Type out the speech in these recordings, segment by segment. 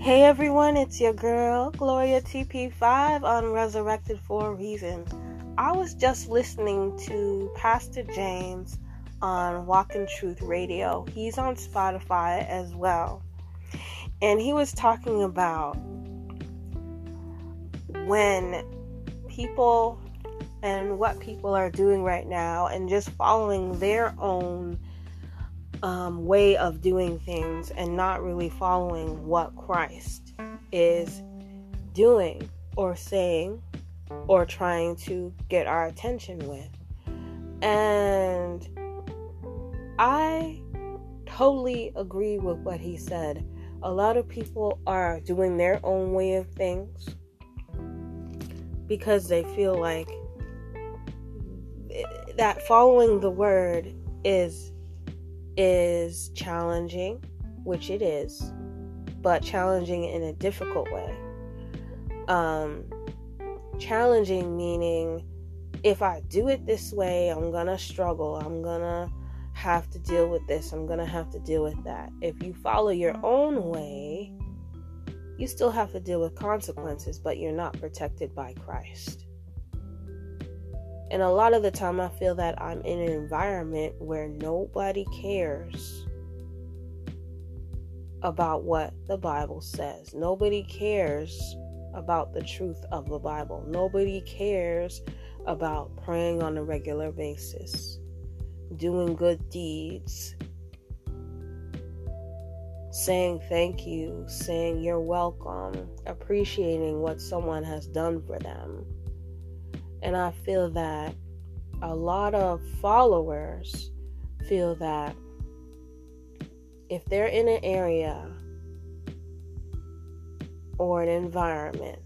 Hey everyone, it's your girl, Gloria TP5 on Resurrected for a Reason. I was just listening to Pastor James on Walk in Truth Radio. He's on Spotify as well. And he was talking about when people and what people are doing right now and just following their own um, way of doing things and not really following what Christ is doing or saying or trying to get our attention with. And I totally agree with what he said. A lot of people are doing their own way of things because they feel like that following the word is is challenging, which it is, but challenging in a difficult way. Um, challenging meaning if I do it this way, I'm gonna struggle. I'm gonna have to deal with this. I'm gonna have to deal with that. If you follow your own way, you still have to deal with consequences, but you're not protected by Christ. And a lot of the time, I feel that I'm in an environment where nobody cares about what the Bible says. Nobody cares about the truth of the Bible. Nobody cares about praying on a regular basis, doing good deeds, saying thank you, saying you're welcome, appreciating what someone has done for them and I feel that a lot of followers feel that if they're in an area or an environment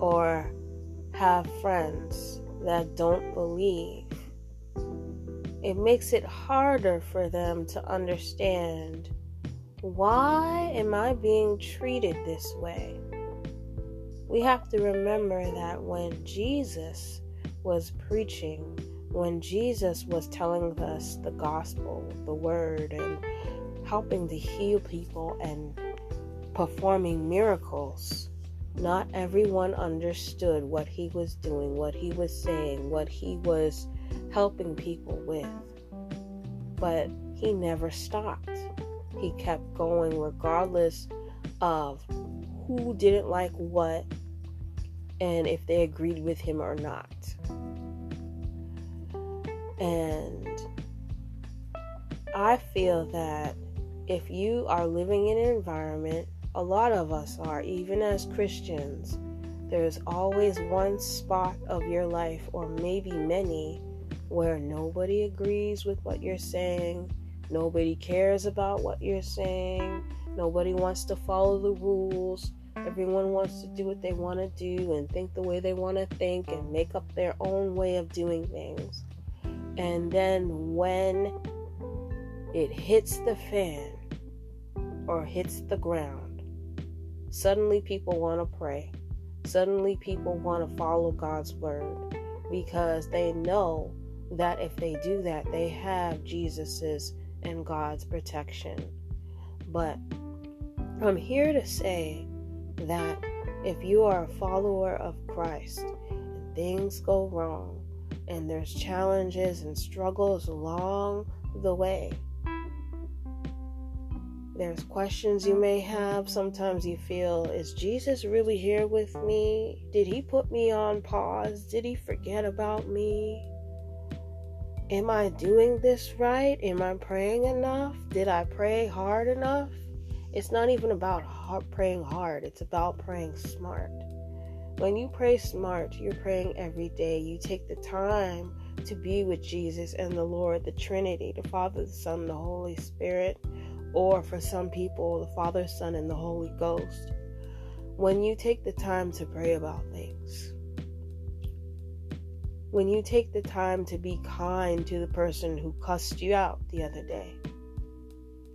or have friends that don't believe, it makes it harder for them to understand why am I being treated this way? We have to remember that when Jesus was preaching, when Jesus was telling us the gospel, the word, and helping to heal people and performing miracles, not everyone understood what he was doing, what he was saying, what he was helping people with. But he never stopped. He kept going regardless of who didn't like what and if they agreed with him or not. And I feel that if you are living in an environment, a lot of us are, even as Christians, there's always one spot of your life, or maybe many, where nobody agrees with what you're saying, nobody cares about what you're saying, nobody wants to follow the rules, Everyone wants to do what they want to do and think the way they want to think and make up their own way of doing things. And then when it hits the fan or hits the ground, suddenly people want to pray. Suddenly people want to follow God's word because they know that if they do that, they have Jesus's and God's protection. But I'm here to say that if you are a follower of Christ and things go wrong and there's challenges and struggles along the way, there's questions you may have. Sometimes you feel, is Jesus really here with me? Did he put me on pause? Did he forget about me? Am I doing this right? Am I praying enough? Did I pray hard enough? It's not even about hard, praying hard, it's about praying smart. When you pray smart, you're praying every day. You take the time to be with Jesus and the Lord, the Trinity, the Father, the Son, the Holy Spirit, or for some people, the Father, Son, and the Holy Ghost. When you take the time to pray about things, when you take the time to be kind to the person who cussed you out the other day,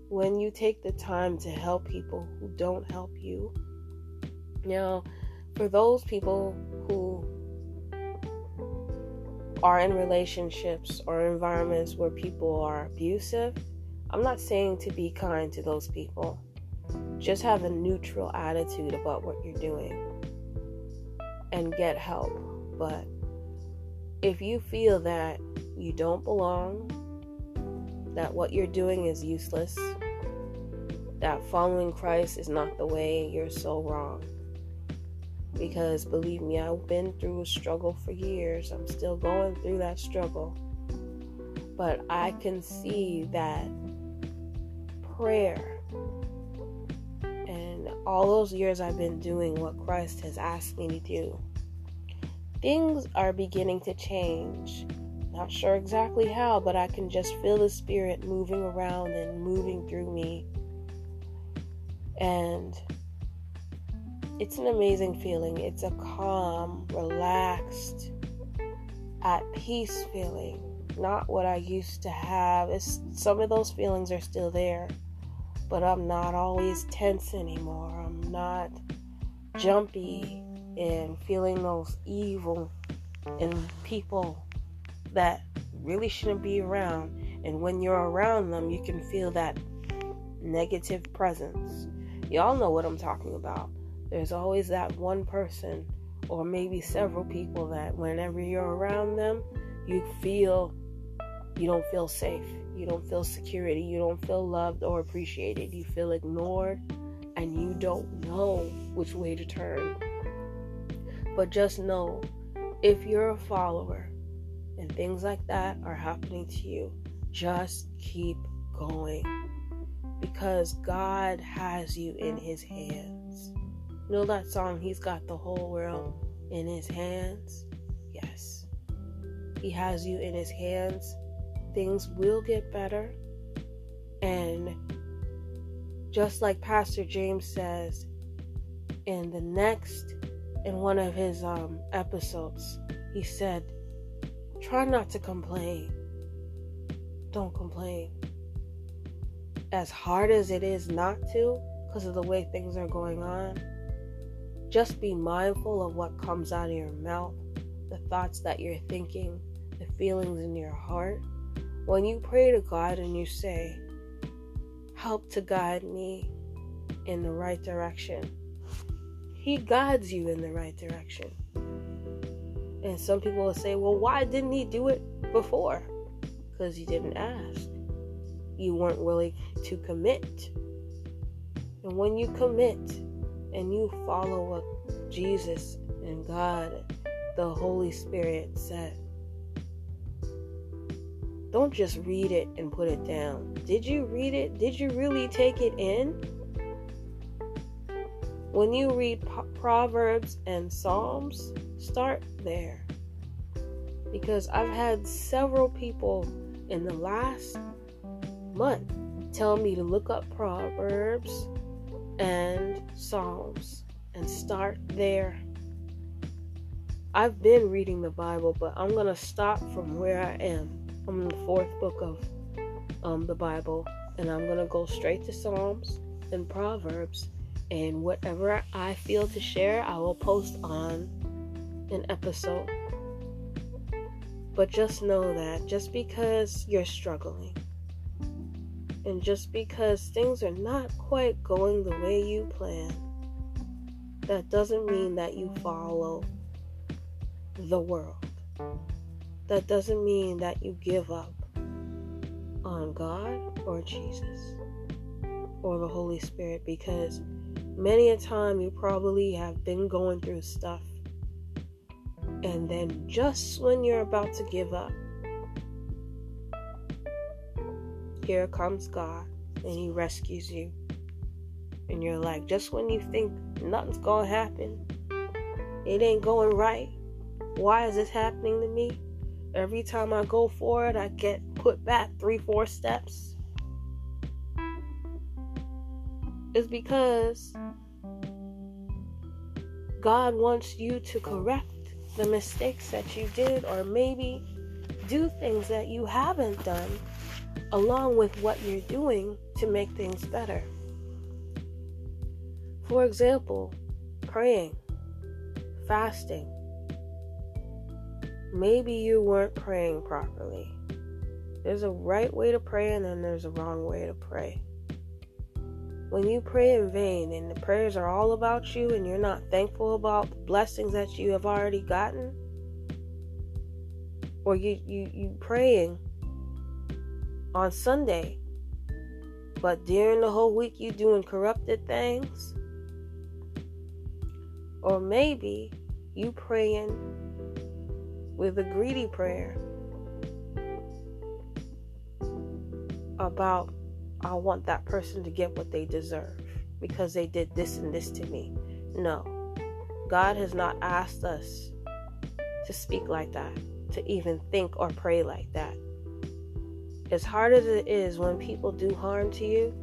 when you take the time to help people who don't help you. Now, for those people who are in relationships or environments where people are abusive, I'm not saying to be kind to those people. just have a neutral attitude about what you're doing and get help. But if you feel that you don't belong, that what you're doing is useless, that following Christ is not the way, you're so wrong. Because believe me, I've been through a struggle for years. I'm still going through that struggle. But I can see that prayer and all those years I've been doing what Christ has asked me to do, things are beginning to change. Not sure exactly how, but I can just feel the Spirit moving around and moving through me. And it's an amazing feeling. It's a calm, relaxed, at peace feeling. Not what I used to have. It's, some of those feelings are still there, but I'm not always tense anymore. I'm not jumpy and feeling those evil and people that really shouldn't be around. And when you're around them, you can feel that negative presence. Y'all know what I'm talking about. There's always that one person, or maybe several people, that whenever you're around them, you feel you don't feel safe. You don't feel security. You don't feel loved or appreciated. You feel ignored and you don't know which way to turn. But just know if you're a follower and things like that are happening to you, just keep going because God has you in His hands. You know that song, He's got the whole world in His hands? Yes. He has you in His hands. Things will get better. And just like Pastor James says in the next, in one of his um, episodes, he said, try not to complain. Don't complain. As hard as it is not to, because of the way things are going on, just be mindful of what comes out of your mouth, the thoughts that you're thinking, the feelings in your heart. When you pray to God and you say, Help to guide me in the right direction, He guides you in the right direction. And some people will say, Well, why didn't He do it before? Because you didn't ask. You weren't willing to commit. And when you commit, and you follow what Jesus and God, the Holy Spirit said. Don't just read it and put it down. Did you read it? Did you really take it in? When you read Proverbs and Psalms, start there. Because I've had several people in the last month tell me to look up Proverbs and Psalms and start there. I've been reading the Bible, but I'm going to stop from where I am. I'm in the fourth book of um, the Bible, and I'm going to go straight to Psalms and Proverbs. And whatever I feel to share, I will post on an episode. But just know that just because you're struggling, and just because things are not quite going the way you plan, that doesn't mean that you follow the world. That doesn't mean that you give up on God or Jesus or the Holy Spirit because many a time you probably have been going through stuff and then just when you're about to give up, here comes God and He rescues you. And you're like, just when you think nothing's gonna happen, it ain't going right. Why is this happening to me? Every time I go forward, I get put back three, four steps. It's because God wants you to correct the mistakes that you did, or maybe do things that you haven't done along with what you're doing to make things better. For example, praying, fasting. Maybe you weren't praying properly. There's a right way to pray and then there's a wrong way to pray. when you pray in vain and the prayers are all about you and you're not thankful about the blessings that you have already gotten, or you you you praying on Sunday, but during the whole week you doing corrupted things, or maybe you praying with a greedy prayer about I want that person to get what they deserve because they did this and this to me. No. God has not asked us to speak like that, to even think or pray like that. As hard as it is when people do harm to you,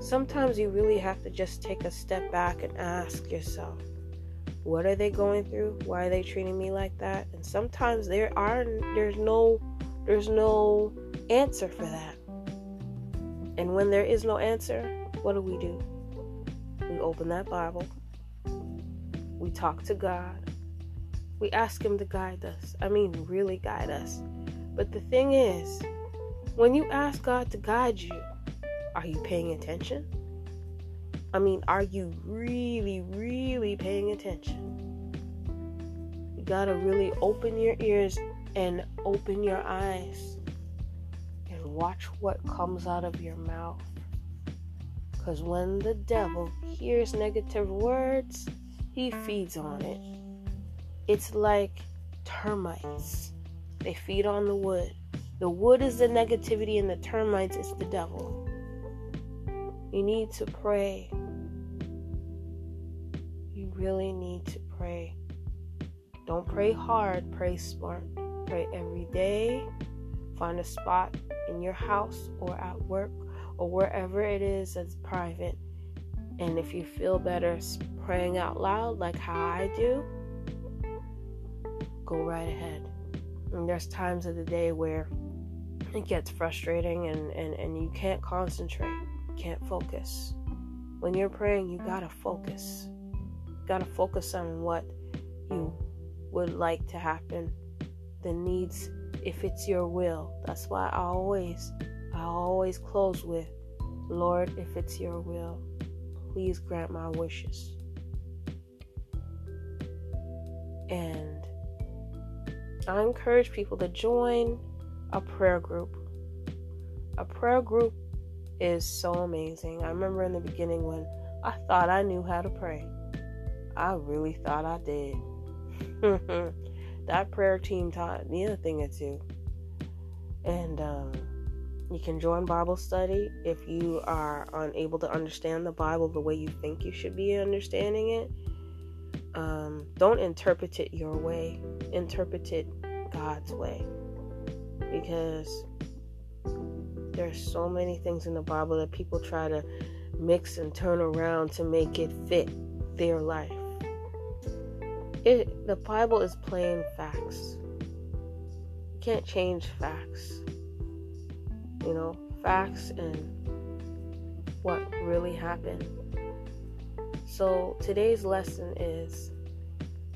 sometimes you really have to just take a step back and ask yourself, what are they going through? Why are they treating me like that? And sometimes there are there's no there's no answer for that. And when there is no answer, what do we do? We open that Bible. We talk to God. We ask Him to guide us. I mean, really guide us. But the thing is, when you ask God to guide you, are you paying attention? I mean, are you really, really paying attention? You gotta really open your ears and open your eyes and watch what comes out of your mouth. Because when the devil hears negative words, he feeds on it. It's like termites, they feed on the wood. The wood is the negativity, and the termites is the devil. You need to pray. You really need to pray. Don't pray hard, pray smart. Pray every day. Find a spot in your house or at work or wherever it is that's private. And if you feel better praying out loud, like how I do, go right ahead. And there's times of the day where it gets frustrating and, and, and you can't concentrate, can't focus. When you're praying, you gotta focus. You gotta focus on what you would like to happen, the needs if it's your will. That's why I always, I always close with, Lord, if it's your will, please grant my wishes. And I encourage people to join a prayer group. A prayer group is so amazing. I remember in the beginning when I thought I knew how to pray. I really thought I did. that prayer team taught me a thing or two. And um, you can join Bible study if you are unable to understand the Bible the way you think you should be understanding it. Um, don't interpret it your way, interpret it God's way. Because there's so many things in the Bible that people try to mix and turn around to make it fit their life. It, the Bible is plain facts. You can't change facts. You know, facts and what really happened. So today's lesson is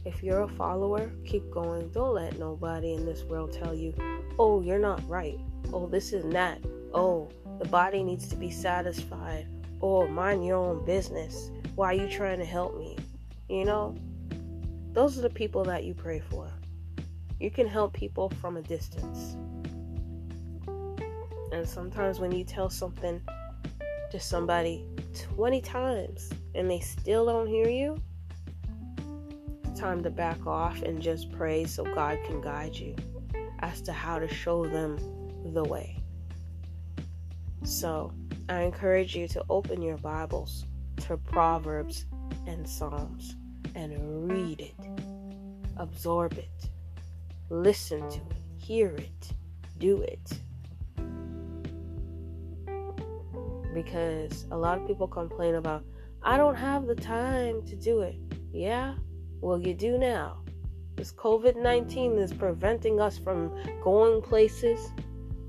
if you're a follower, keep going. Don't let nobody in this world tell you, oh, you're not right. Oh, this is that. Oh, the body needs to be satisfied. Oh, mind your own business. Why are you trying to help me? You know, those are the people that you pray for. You can help people from a distance. And sometimes when you tell something to somebody 20 times and they still don't hear you, time to back off and just pray so God can guide you as to how to show them the way. So, I encourage you to open your Bibles to Proverbs and Psalms and read it, absorb it, listen to it, hear it, do it. Because a lot of people complain about, I don't have the time to do it. Yeah? Well, you do now. This COVID 19 is preventing us from going places.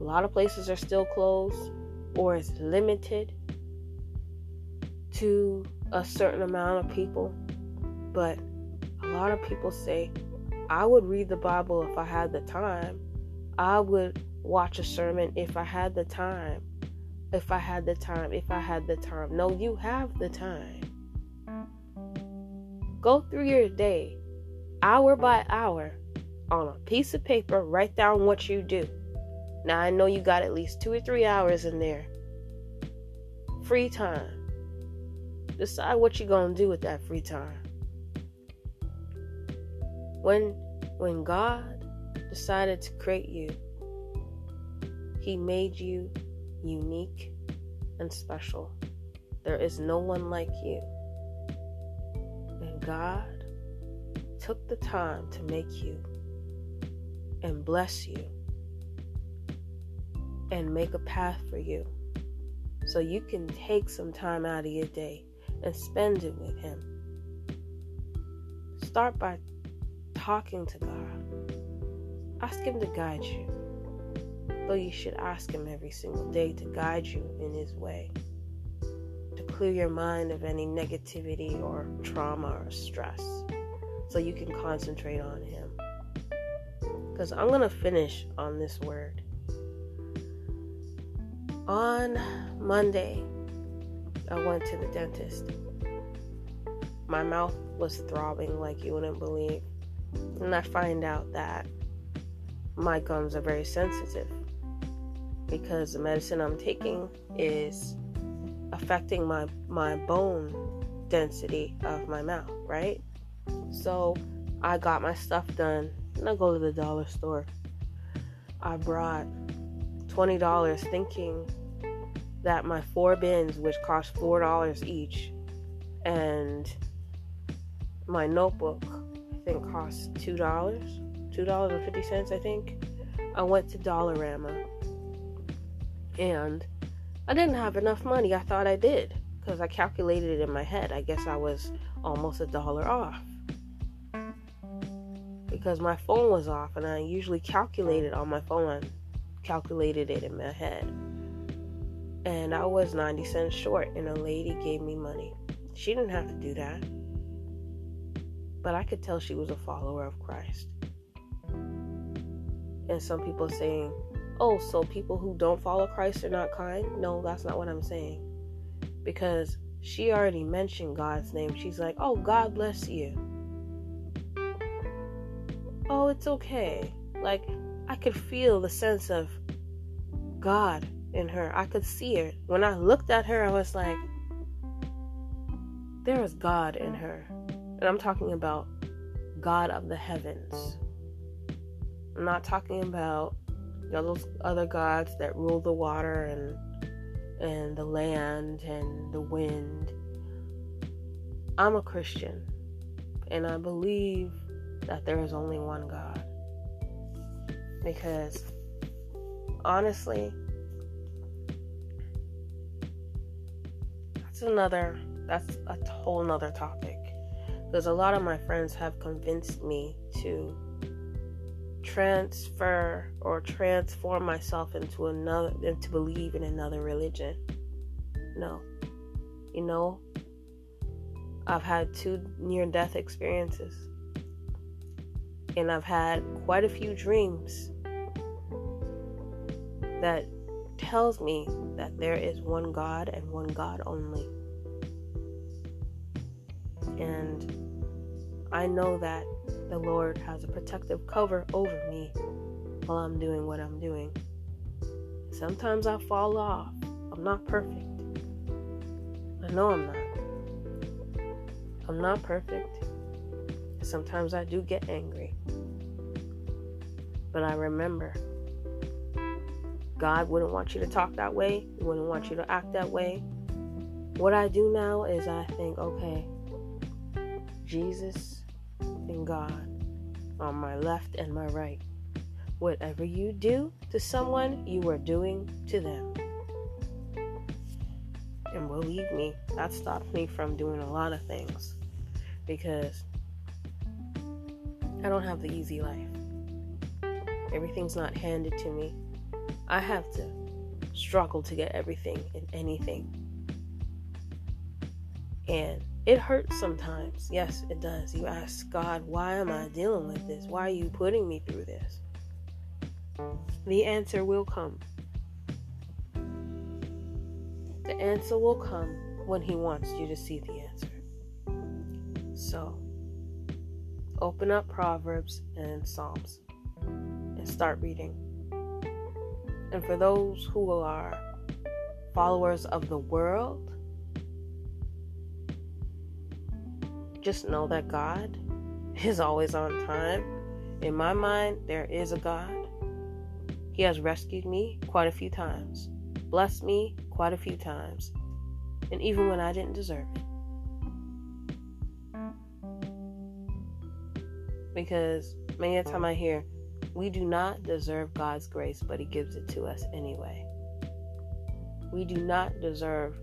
A lot of places are still closed or it's limited to a certain amount of people. But a lot of people say, I would read the Bible if I had the time. I would watch a sermon if I had the time. if I had the time, if I had the time. No, you have the time. Go through your day, hour by hour, on a piece of paper, write down what you do. Now, I know you got at least two or three hours in there. Free time. Decide what you're going to do with that free time. When when God decided to create you, he made you unique and special. There is no one like you. God took the time to make you and bless you and make a path for you so you can take some time out of your day and spend it with Him. Start by talking to God. Ask Him to guide you. Though you should ask Him every single day to guide you in His way, clear your mind of any negativity or trauma or stress so you can concentrate on Him. Because I'm going to finish on this word. On Monday, I went to the dentist. My mouth was throbbing like you wouldn't believe. And I find out that my gums are very sensitive because the medicine I'm taking is affecting my my bone density of my mouth, right? So I got my stuff done and I go to the dollar store. I brought $20 thinking that my four bins, which cost $4 each, and my notebook, I think cost $2, $2.50, I think. I went to Dollarama and I didn't have enough money. I thought I did because I calculated it in my head. I guess I was almost a dollar off because my phone was off and I usually calculated on my phone. I calculated it in my head. And I was 90 cents short, and a lady gave me money. She didn't have to do that. But I could tell she was a follower of Christ. And some people saying, oh, so people who don't follow Christ are not kind? No, that's not what I'm saying. Because she already mentioned God's name. She's like, oh, God bless you oh, it's okay. Like, I could feel the sense of God in her. I could see it. When I looked at her, I was like, there is God in her. And I'm talking about God of the heavens. I'm not talking about you know, those other gods that rule the water and and the land and the wind. I'm a Christian and I believe that there is only one God. Because honestly, that's another, that's a whole nother topic. Because a lot of my friends have convinced me to transfer or transform myself into another, to believe in another religion. No. You know, I've had two near death experiences and I've had quite a few dreams that tells me that there is one God and one God only. And I know that the Lord has a protective cover over me while I'm doing what I'm doing. Sometimes I fall off. I'm not perfect. I know I'm not. I'm not perfect. Sometimes I do get angry. But I remember God wouldn't want you to talk that way, He wouldn't want you to act that way. What I do now is I think, okay, Jesus and God on my left and my right. Whatever you do to someone, you are doing to them. And believe me, that stopped me from doing a lot of things because I don't have the easy life. Everything's not handed to me. I have to struggle to get everything and anything. And it hurts sometimes. Yes, it does. You ask God, why am I dealing with this? Why are you putting me through this? The answer will come. The answer will come when He wants you to see the answer. So, open up Proverbs and Psalms and start reading. And for those who are followers of the world, just know that God is always on time. In my mind, there is a God. He has rescued me quite a few times, blessed me quite a few times, and even when I didn't deserve it. Because many a time I hear, we do not deserve God's grace, but He gives it to us anyway. We do not deserve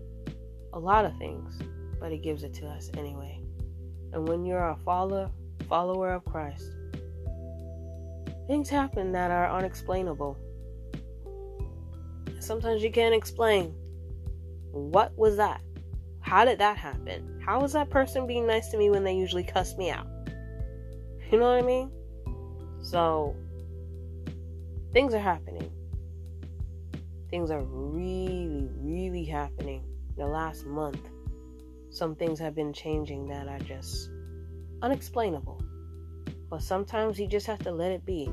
a lot of things, but He gives it to us anyway. And when you're a follower, follower of Christ, things happen that are unexplainable. Sometimes you can't explain. What was that? How did that happen? How was that person being nice to me when they usually cuss me out? You know what I mean? So, things are happening. Things are really, really happening. The last month, some things have been changing that are just unexplainable. But sometimes you just have to let it be.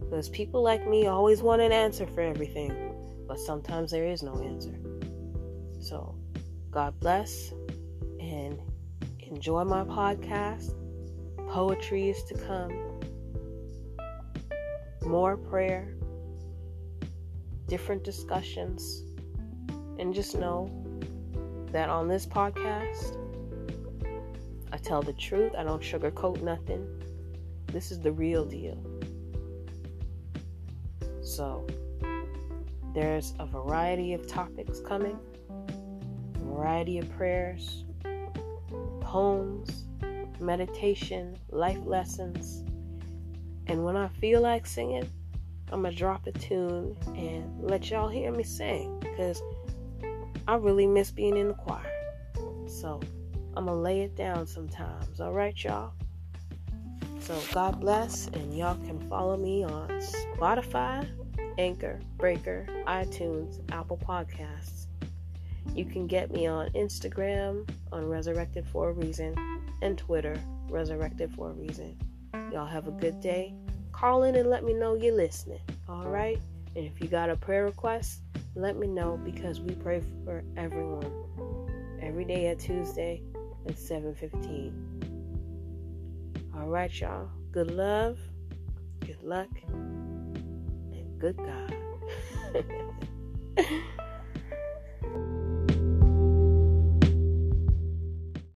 Because people like me always want an answer for everything, but sometimes there is no answer. So, God bless and enjoy my podcast. Poetry is to come, more prayer, different discussions, and just know that on this podcast, I tell the truth. I don't sugarcoat nothing. This is the real deal. So, there's a variety of topics coming, variety of prayers, poems, meditation, life lessons. And when I feel like singing, I'm going to drop a tune and let y'all hear me sing because I really miss being in the choir. So, I'm going to lay it down sometimes. All right, y'all? So, God bless, and y'all can follow me on Spotify, Anchor, Breaker, iTunes, Apple Podcasts. You can get me on Instagram on Resurrected for a Reason and Twitter, Resurrected for a Reason. Y'all have a good day. Call in and let me know you're listening. All right? And if you got a prayer request, let me know because we pray for everyone every day at Tuesday at 7:15. All right, y'all. Good love, good luck, and good God.